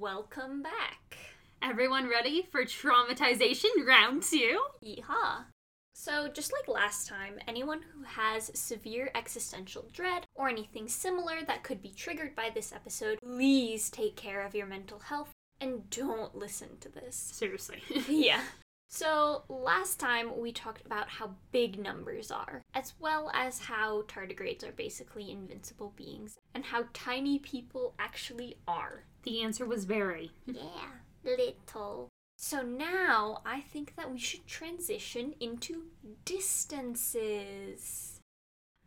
Welcome back. Everyone ready for traumatization round two? Yeehaw. So, just like last time, anyone who has severe existential dread or anything similar that could be triggered by this episode, please take care of your mental health and don't listen to this. Seriously. yeah. So, last time we talked about how big numbers are, as well as how tardigrades are basically invincible beings, and how tiny people actually are. The answer was very. Yeah, little. So now I think that we should transition into distances.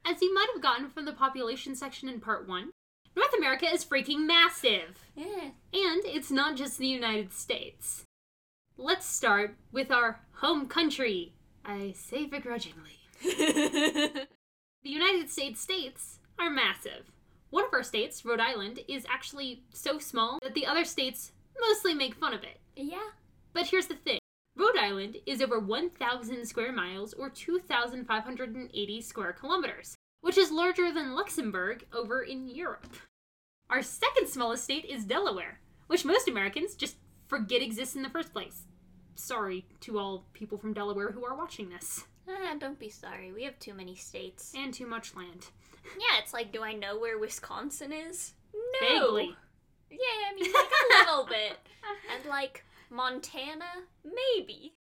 As you might have gotten from the population section in part one, North America is freaking massive. Yeah. And it's not just the United States. Let's start with our home country. I say begrudgingly. The United States states are massive. One of our states, Rhode Island, is actually so small that the other states mostly make fun of it. yeah. But here's the thing Rhode Island is over 1,000 square miles or 2,580 square kilometers, which is larger than Luxembourg over in Europe. Our second smallest state is Delaware, which most Americans just forget exists in the first place. Sorry to all people from Delaware who are watching this. Ah, don't be sorry. We have too many states. And too much land. Yeah, it's like, do I know where Wisconsin is? No. Vaguely. Yeah, I mean, like a little bit. And like Montana, maybe.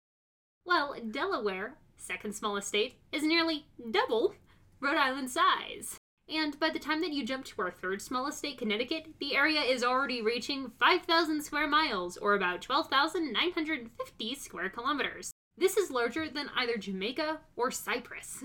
Well, Delaware, second smallest state, is nearly double Rhode Island's size. And by the time that you jump to our third smallest state, Connecticut, the area is already reaching 5,000 square miles, or about 12,950 square kilometers. This is larger than either Jamaica or Cyprus.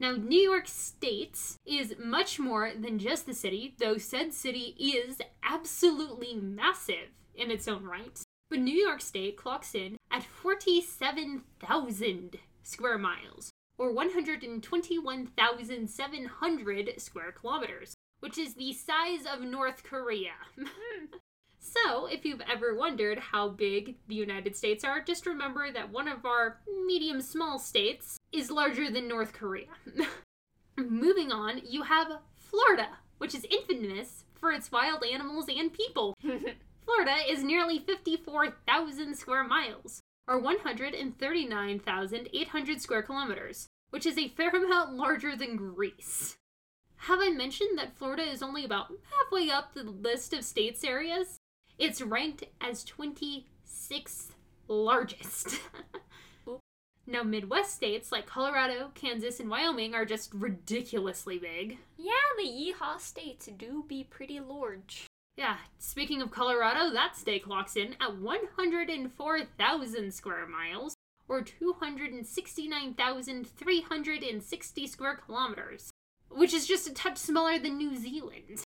Now, New York State is much more than just the city, though said city is absolutely massive in its own right. But New York State clocks in at 47,000 square miles, or 121,700 square kilometers, which is the size of North Korea. so, if you've ever wondered how big the United States are, just remember that one of our medium small states is larger than North Korea. Moving on, you have Florida, which is infamous for its wild animals and people. Florida is nearly 54,000 square miles, or 139,800 square kilometers, which is a fair amount larger than Greece. Have I mentioned that Florida is only about halfway up the list of states areas? It's ranked as 26th largest. now, Midwest states like Colorado, Kansas, and Wyoming are just ridiculously big. Yeah, the yeehaw states do be pretty large. Yeah, speaking of Colorado, that state clocks in at 104,000 square miles, or 269,360 square kilometers, which is just a touch smaller than New Zealand.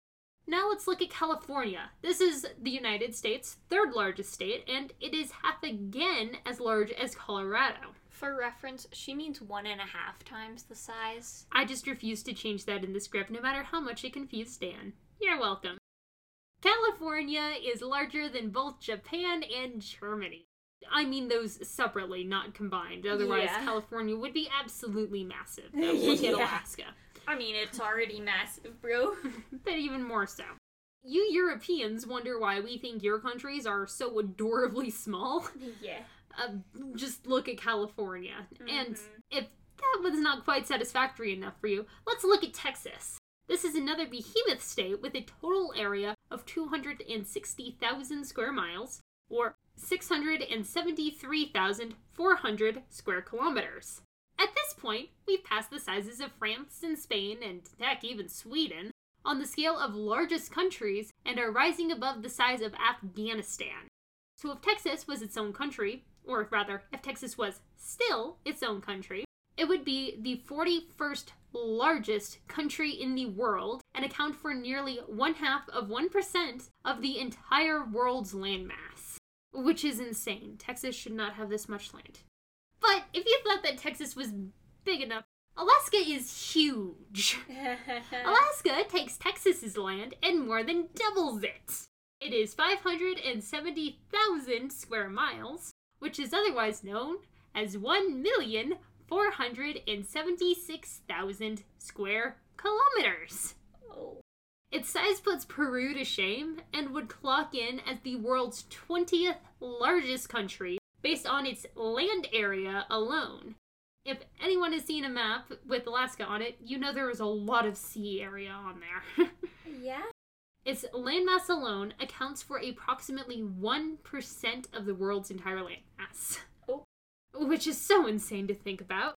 Now let's look at California. This is the United States' third largest state, and it is half again as large as Colorado. For reference, she means one and a half times the size. I just refuse to change that in the script, no matter how much it confused Dan. You're welcome. California is larger than both Japan and Germany. I mean those separately, not combined. Otherwise, Yeah. California would be absolutely massive. Look at Alaska. I mean, it's already massive, bro. but even more so. You Europeans wonder why we think your countries are so adorably small. yeah. Uh, just look at California. And Mhm. if that was not quite satisfactory enough for you, let's look at Texas. This is another behemoth state with a total area of 260,000 square miles, or 673,400 square kilometers. At this point, we've passed the sizes of France and Spain, and heck, even Sweden, on the scale of largest countries and are rising above the size of Afghanistan. So if Texas was its own country, or rather, if Texas was still its own country, it would be the 41st largest country in the world and account for nearly one half of 1% of the entire world's landmass. Which is insane. Texas should not have this much land. But if you thought that Texas was big enough, Alaska is huge. Alaska takes Texas's land and more than doubles it. It is 570,000 square miles, which is otherwise known as 1,476,000 square kilometers. oh. Its size puts Peru to shame and would clock in as the world's 20th largest country based on its land area alone. If anyone has seen a map with Alaska on it, you know there is a lot of sea area on there. Yeah. its landmass alone accounts for approximately 1% of the world's entire landmass. Oh. Which is so insane to think about.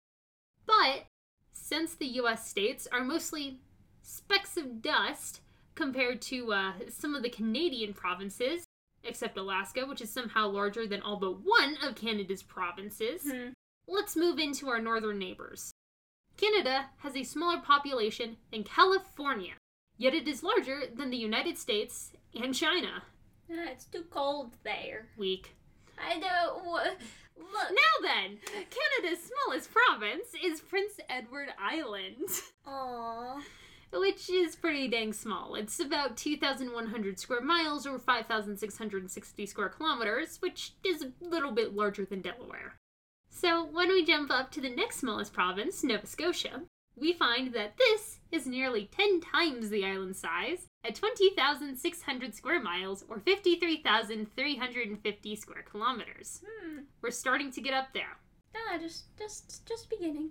But since the US states are mostly specks of dust compared to uh, some of the Canadian provinces, except Alaska, which is somehow larger than all but one of Canada's provinces, Hmm. let's move into our northern neighbors. Canada has a smaller population than California, yet it is larger than the United States and China. Ah, it's too cold there. Weak. I don't. Wha- look. Now then, Canada's smallest province is Prince Edward Island, Aww. which is pretty dang small. It's about 2,100 square miles or 5,660 square kilometers, which is a little bit larger than Delaware. So when we jump up to the next smallest province, Nova Scotia, we find that this is nearly 10 times the island size at 20,600 square miles or 53,350 square kilometers. Hmm. We're starting to get up there. Ah, just, just, just beginning.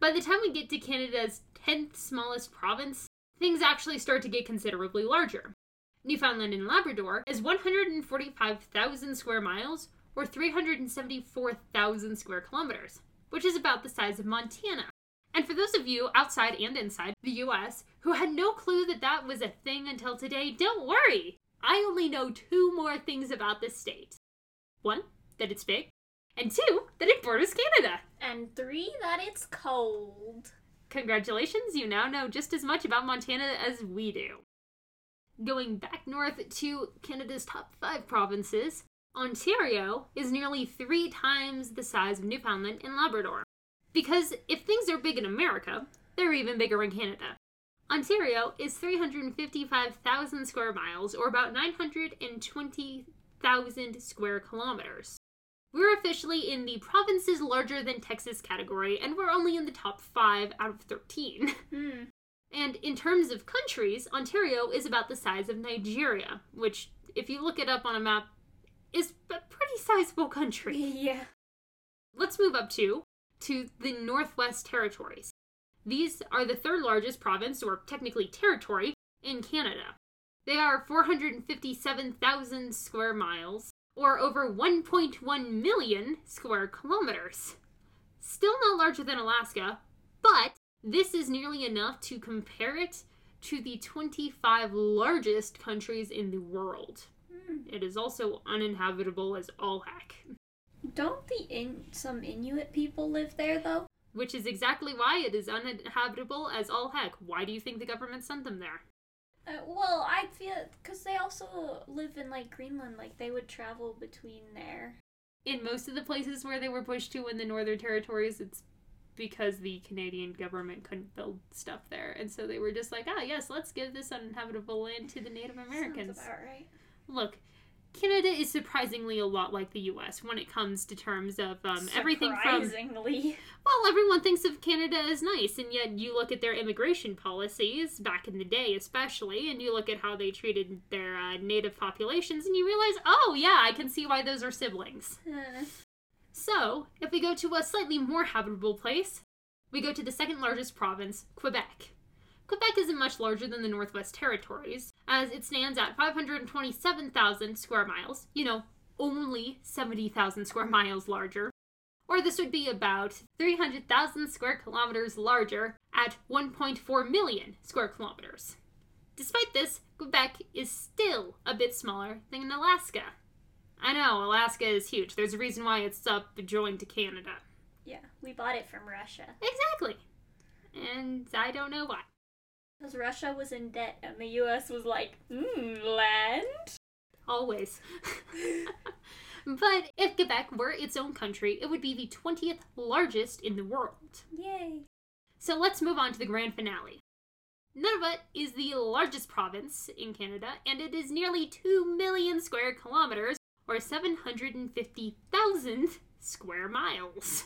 By the time we get to Canada's 10th smallest province, things actually start to get considerably larger. Newfoundland and Labrador is 145,000 square miles or 374,000 square kilometers, which is about the size of Montana. And for those of you outside and inside the US who had no clue that that was a thing until today, don't worry! I only know two more things about this state. One, that it's big, and two, that it borders Canada. And three, that it's cold. Congratulations, you now know just as much about Montana as we do. Going back north to Canada's top five provinces, Ontario is nearly three times the size of Newfoundland and Labrador. Because if things are big in America, they're even bigger in Canada. Ontario is 355,000 square miles, or about 920,000 square kilometers. We're officially in the provinces larger than Texas category, and we're only in the top 5 out of 13. Hmm. And in terms of countries, Ontario is about the size of Nigeria, which, if you look it up on a map, is a pretty sizable country. Yeah. Let's move up to to the Northwest Territories. These are the third largest province, or technically territory, in Canada. They are 457,000 square miles, or over 1.1 million square kilometers. Still not larger than Alaska, but this is nearly enough to compare it to the 25 largest countries in the world. Hmm. It is also uninhabitable as all heck. Don't the in some Inuit people live there though? Which is exactly why it is uninhabitable as all heck. Why do you think the government sent them there? Uh, well, I feel because they also live in like Greenland, like they would travel between there. In most of the places where they were pushed to in the Northern Territories, it's because the Canadian government couldn't build stuff there. And so they were just like, ah, yes, let's give this uninhabitable land to the Native Americans. Sounds about right. Look, Canada is surprisingly a lot like the US when it comes to terms of um, everything from Surprisingly. Well, everyone thinks of Canada as nice, and yet you look at their immigration policies back in the day, especially, and you look at how they treated their uh, native populations, and you realize, oh, yeah, I can see why those are siblings. Uh, So, if we go to a slightly more habitable place, we go to the second largest province, Quebec. Quebec isn't much larger than the Northwest Territories, as it stands at 527,000 square miles, you know, only 70,000 square miles larger. Or this would be about 300,000 square kilometers larger at 1.4 million square kilometers. Despite this, Quebec is still a bit smaller than Alaska. I know, Alaska is huge. There's a reason why it's up joined to Canada. yeah, we bought it from Russia Exactly. And I don't know why. Because Russia was in debt and the U.S. was like, mm, land. Always. but if Quebec were its own country, it would be the 20th largest in the world. Yay. So let's move on to the grand finale. Nunavut is the largest province in Canada, and it is nearly 2 million square kilometers, or 750,000 square miles.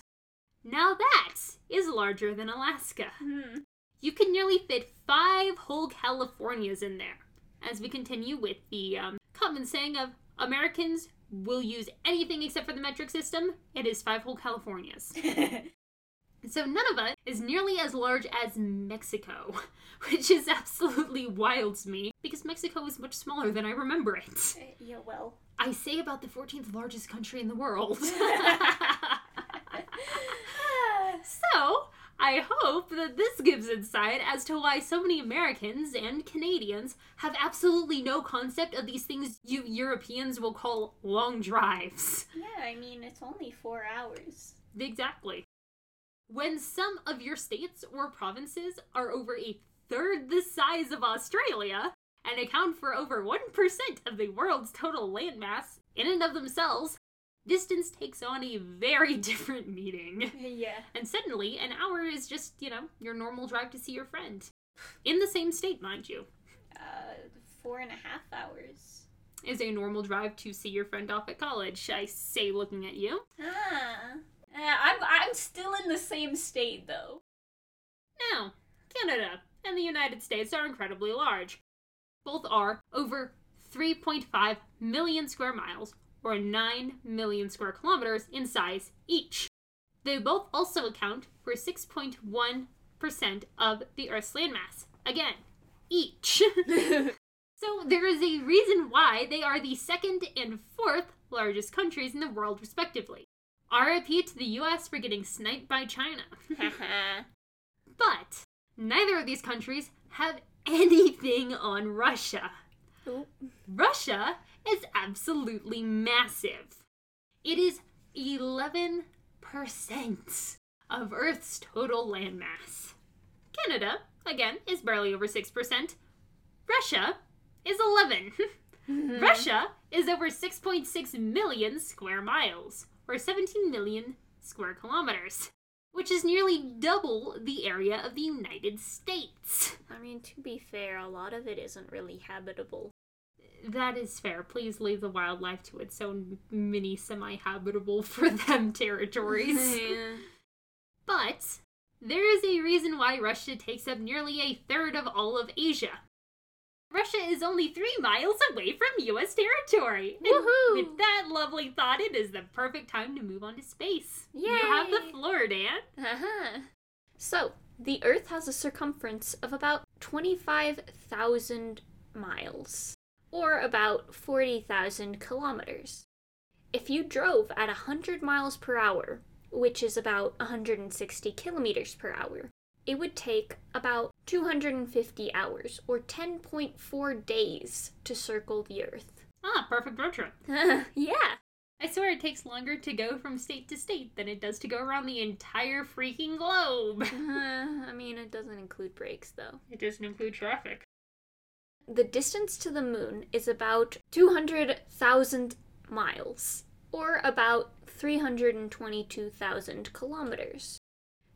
Now that is larger than Alaska. Hmm. You can nearly fit five whole Californias in there. As we continue with the um, common saying of Americans will use anything except for the metric system, it is five whole Californias. So Nunavut is nearly as large as Mexico, which is absolutely wild to me because Mexico is much smaller than I remember it. yeah, well. I say about the 14th largest country in the world. so, I hope that this gives insight as to why so many Americans and Canadians have absolutely no concept of these things you Europeans will call long drives. yeah, I mean, it's only four hours. Exactly. When some of your states or provinces are over a third the size of Australia and account for over 1% of the world's total landmass in and of themselves, distance takes on a very different meaning. Yeah. And suddenly, an hour is just, you know, your normal drive to see your friend. In the same state, mind you. Uh, four and a half hours. Is a normal drive to see your friend off at college, I say, looking at you. Ah. Uh, I'm, I'm still in the same state, though. Now, Canada and the United States are incredibly large. Both are over 3.5 million square miles, or 9 million square kilometers in size each. They both also account for 6.1% of the Earth's landmass. Again, each. so there is a reason why they are the second and fourth largest countries in the world, respectively. RIP to the US for getting sniped by China. But neither of these countries have anything on Russia. Oop. Russia is absolutely massive. It is 11% of Earth's total landmass. Canada, again, is barely over 6%. Russia is 11. Mm-hmm. Russia is over 6.6 million square miles, or 17 million square kilometers, which is nearly double the area of the United States. I mean, to be fair, a lot of it isn't really habitable. That is fair. Please leave the wildlife to its own mini semi habitable for them territories. but there is a reason why Russia takes up nearly a third of all of Asia. Russia is only three miles away from US territory. And With that lovely thought, it is the perfect time to move on to space. You have the floor, Dan. Uh-huh. So, the Earth has a circumference of about 25,000 miles, or about 40,000 kilometers. If you drove at 100 miles per hour, which is about 160 kilometers per hour, it would take about 250 hours, or 10.4 days, to circle the Earth. Ah, perfect road trip. yeah. I swear it takes longer to go from state to state than it does to go around the entire freaking globe. Uh, I mean, it doesn't include breaks, though. It doesn't include traffic. The distance to the moon is about 200,000 miles, or about 322,000 kilometers.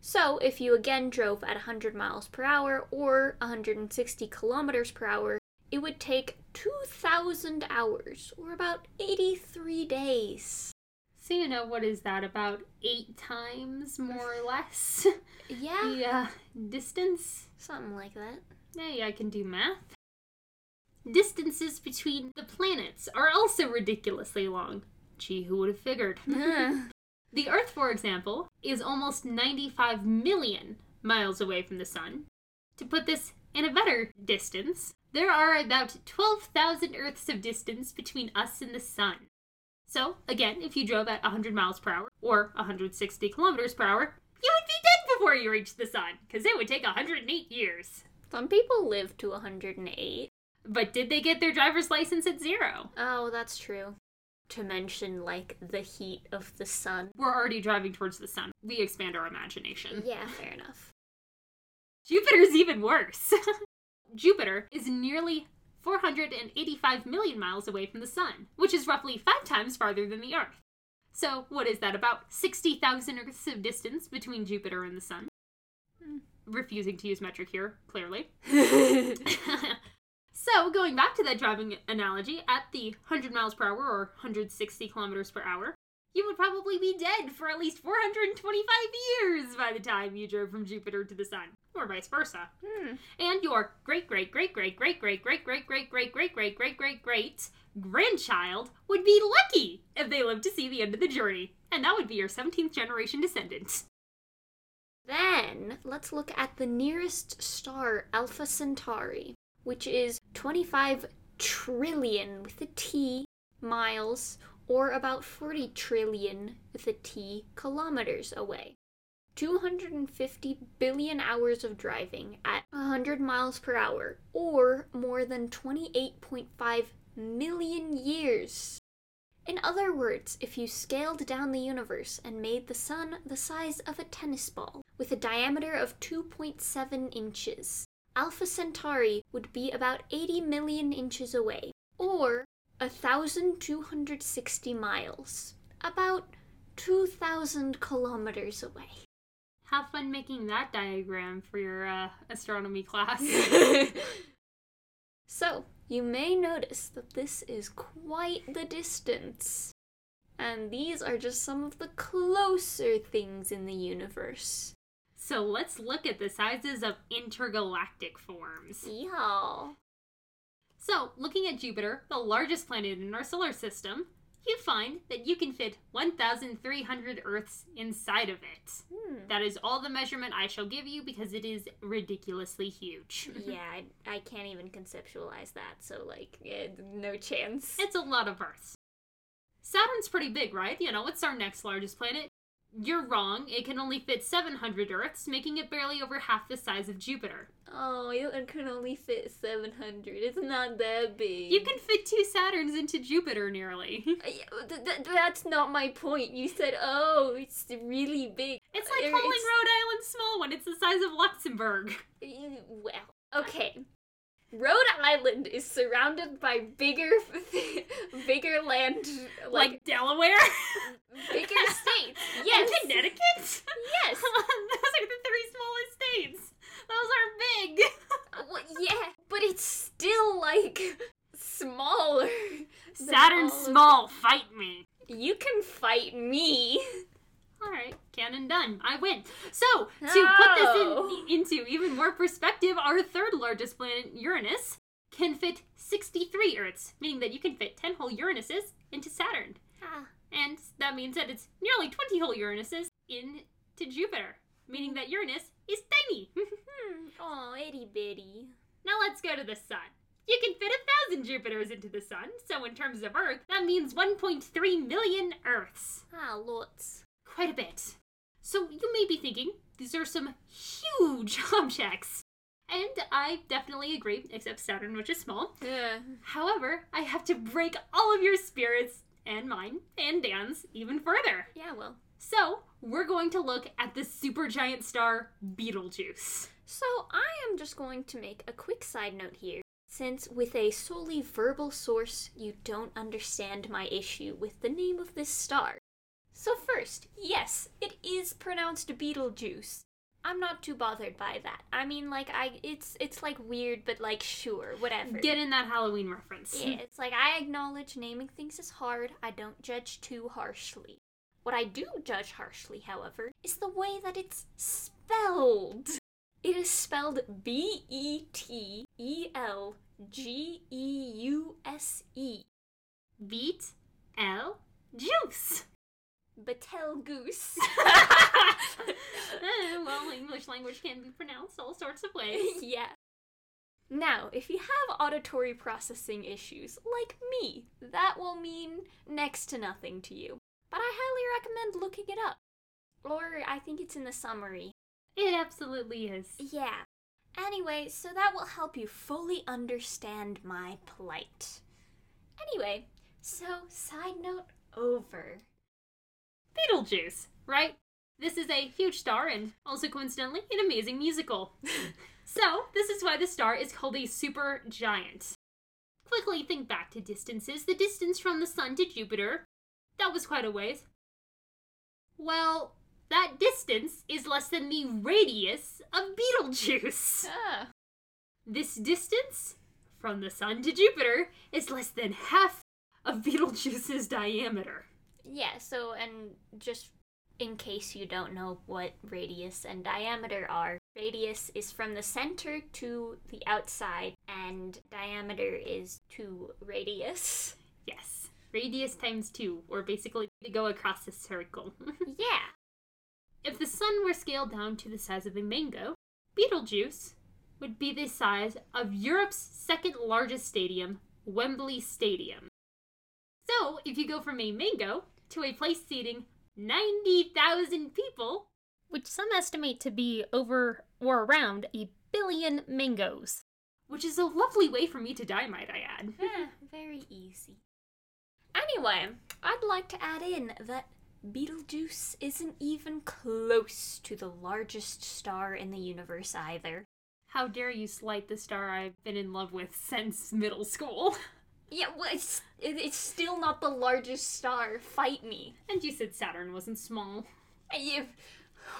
So, if you again drove at 100 miles per hour or 160 kilometers per hour, it would take 2,000 hours, or about 83 days. So you know what is that about eight times more or less? Yeah, the uh, distance. something like that. Hey, I can do math. Distances between the planets are also ridiculously long. Gee, who would have figured? the Earth, for example, is almost 95 million miles away from the Sun. To put this in a better distance, there are about 12,000 Earths of distance between us and the Sun. So, again, if you drove at 100 miles per hour or 160 kilometers per hour, you would be dead before you reached the Sun, because it would take 108 years. Some people live to 108. But did they get their driver's license at zero? Oh, that's true. To mention, like, the heat of the sun. We're already driving towards the sun. We expand our imagination. Yeah, fair enough. Jupiter's even worse. Jupiter is nearly 485 million miles away from the sun, which is roughly five times farther than the Earth. So, what is that, about 60,000 Earths of distance between Jupiter and the sun? Hmm. Refusing to use metric here, clearly. so, going back to that driving analogy, at the 100 miles per hour or 160 kilometers per hour, you would probably be dead for at least 425 years by the time you drove from Jupiter to the sun, or vice versa. Hmm. And your great great great great great great great great great great great great great great great grandchild would be lucky if they lived to see the end of the journey, and that would be your 17th generation descendant. Then let's look at the nearest star, Alpha Centauri, which is 25 trillion with a T miles, or about 40 trillion with a T kilometers away. 250 billion hours of driving at 100 miles per hour, or more than 28.5 million years. In other words, if you scaled down the universe and made the sun the size of a tennis ball, with a diameter of 2.7 inches, Alpha Centauri would be about 80 million inches away, or 1,260 miles, about 2,000 kilometers away. Have fun making that diagram for your uh, astronomy class. so, you may notice that this is quite the distance. And these are just some of the closer things in the universe. So let's look at the sizes of intergalactic forms. Yeah. So, looking at Jupiter, the largest planet in our solar system, you find that you can fit 1,300 Earths inside of it. Hmm. That is all the measurement I shall give you because it is ridiculously huge. Yeah, I, I can't even conceptualize that, so, like, eh, no chance. It's a lot of Earths. Saturn's pretty big, right? You know, it's our next largest planet. You're wrong. It can only fit 700 Earths, making it barely over half the size of Jupiter. Oh, it can only fit 700. It's not that big. You can fit two Saturns into Jupiter nearly. Uh, th- th- that's not my point. You said, oh, it's really big. It's like Or calling Rhode Island small when it's the size of Luxembourg. Well, okay. Rhode Island is surrounded by bigger, bigger land, Like, like, Delaware? bigger states. Yes, And Connecticut? yes. Those are the three smallest states. Those are big. Uh, well, yeah, but it's still like smaller. than Saturn's small. Fight me. You can fight me. All right, canon done. I win. So, to put this in, into even more perspective, our third largest planet, Uranus, can fit 63 Earths, meaning that you can fit 10 whole Uranuses into Saturn. Ah, And that means that it's nearly 20 whole Uranuses into Jupiter, meaning that Uranus is tiny. Oh, itty bitty. now let's go to the Sun. You can fit a thousand Jupiters into the Sun, so in terms of Earth, that means 1.3 million Earths. Ah, lots. Quite a bit. So you may be thinking, these are some huge objects. And I definitely agree, except Saturn, which is small. Yeah. However, I have to break all of your spirits, and mine, and Dan's, even further. Yeah, well. So, we're going to look at the supergiant star Betelgeuse. So, I am just going to make a quick side note here. Since with a solely verbal source, you don't understand my issue with the name of this star. So, first, yes, it is pronounced Beetlejuice. I'm not too bothered by that. I mean, like, I it's it's like weird, but like, sure, whatever. Get in that Halloween reference. Yeah, it's like I acknowledge naming things is hard. I don't judge too harshly. What I do judge harshly, however, is the way that it's spelled. It is spelled B E T E L G E U S E. Beat L Juice. Betelgeuse. Eh, well, English language can be pronounced all sorts of ways. yeah. Now, if you have auditory processing issues, like me, that will mean next to nothing to you. But I highly recommend looking it up. Or I think it's in the summary. It absolutely is. Yeah. Anyway, so that will help you fully understand my plight. Anyway, so side note over. Beetlejuice, right? This is a huge star and also coincidentally an amazing musical. so, this is why the star is called a super giant. Quickly think back to distances. The distance from the sun to Jupiter, that was quite a ways. Well, that distance is less than the radius of Betelgeuse. Ah. This distance from the sun to Jupiter is less than half of Betelgeuse's diameter. Yeah, so, and just in case you don't know what radius and diameter are, radius is from the center to the outside, and diameter is to radius. Yes. Radius times two, or basically to go across a circle. yeah. if the sun were scaled down to the size of a mango, Beetlejuice would be the size of Europe's second largest stadium, Wembley Stadium. So, if you go from a mango to a place seating 90,000 people, which some estimate to be over or around a billion mangoes. which is a lovely way for me to die, might I add. Eh, very easy. Anyway, I'd like to add in that Betelgeuse isn't even close to the largest star in the universe either. How dare you slight the star I've been in love with since middle school? Yeah, well, it's, it's still not the largest star. Fight me. And you said Saturn wasn't small. You.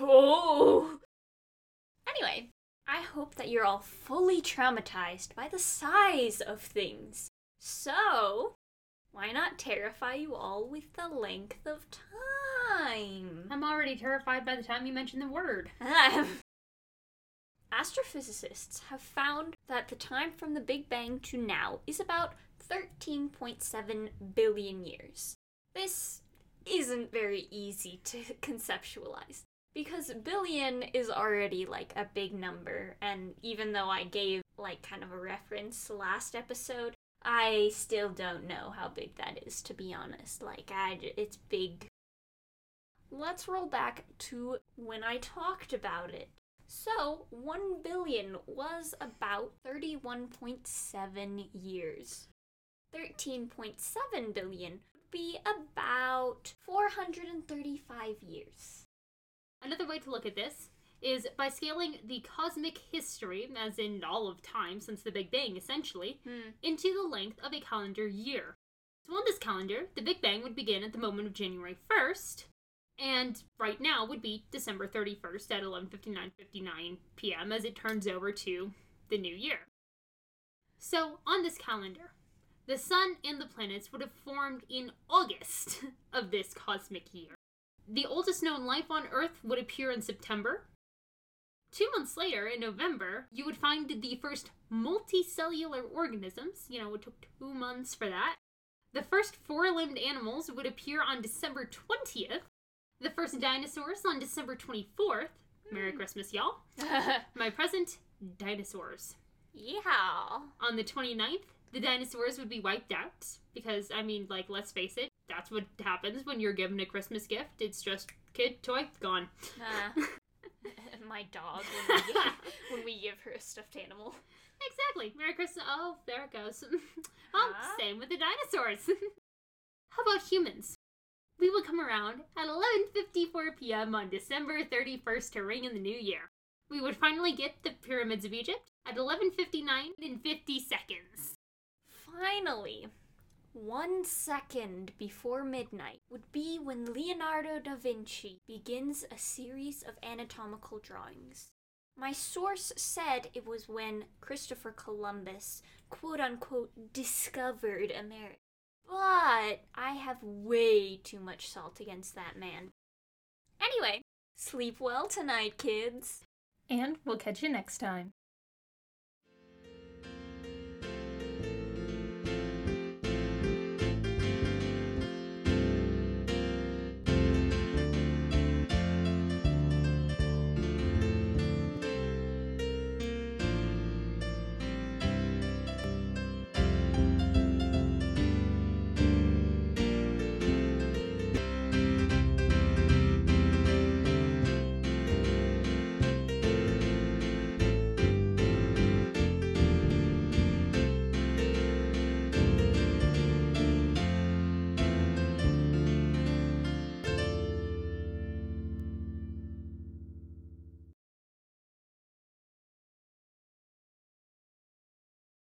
Oh. Anyway, I hope that you're all fully traumatized by the size of things. So, why not terrify you all with the length of time? I'm already terrified by the time you mention the word. Astrophysicists have found that the time from the Big Bang to now is about 13.7 billion years. This isn't very easy to conceptualize because billion is already like a big number, and even though I gave like kind of a reference last episode, I still don't know how big that is to be honest. Like, I, it's big. Let's roll back to when I talked about it. So, 1 billion was about 31.7 years. 13.7 billion would be about 435 years. Another way to look at this is by scaling the cosmic history, as in all of time since the Big Bang essentially, Hmm. into the length of a calendar year. So on this calendar, the Big Bang would begin at the moment of January 1st, and right now would be December 31st at 11:59:59 p.m. as it turns over to the new year. So on this calendar, the sun and the planets would have formed in August of this cosmic year. The oldest known life on Earth would appear in September. Two months later, in November, you would find the first multicellular organisms. You know, it took two months for that. The first four limbed animals would appear on December 20th. The first dinosaurs on December 24th. Merry hmm. Christmas, y'all. My present, dinosaurs. yeah. On the 29th, the dinosaurs would be wiped out. Because, I mean, like, let's face it, that's what happens when you're given a Christmas gift. It's just kid, toy, gone. Uh, my dog when we, give, when we give her a stuffed animal. Exactly. Merry Christmas. Oh, there it goes. oh, Huh? same with the dinosaurs. How about humans? We will come around at 11:54 p.m. on December 31st to ring in the new year. We would finally get the pyramids of Egypt at 11:59 in 50 seconds. Finally, one second before midnight would be when Leonardo da Vinci begins a series of anatomical drawings. My source said it was when Christopher Columbus, quote unquote, discovered America. But I have way too much salt against that man. Anyway, sleep well tonight, kids. And we'll catch you next time.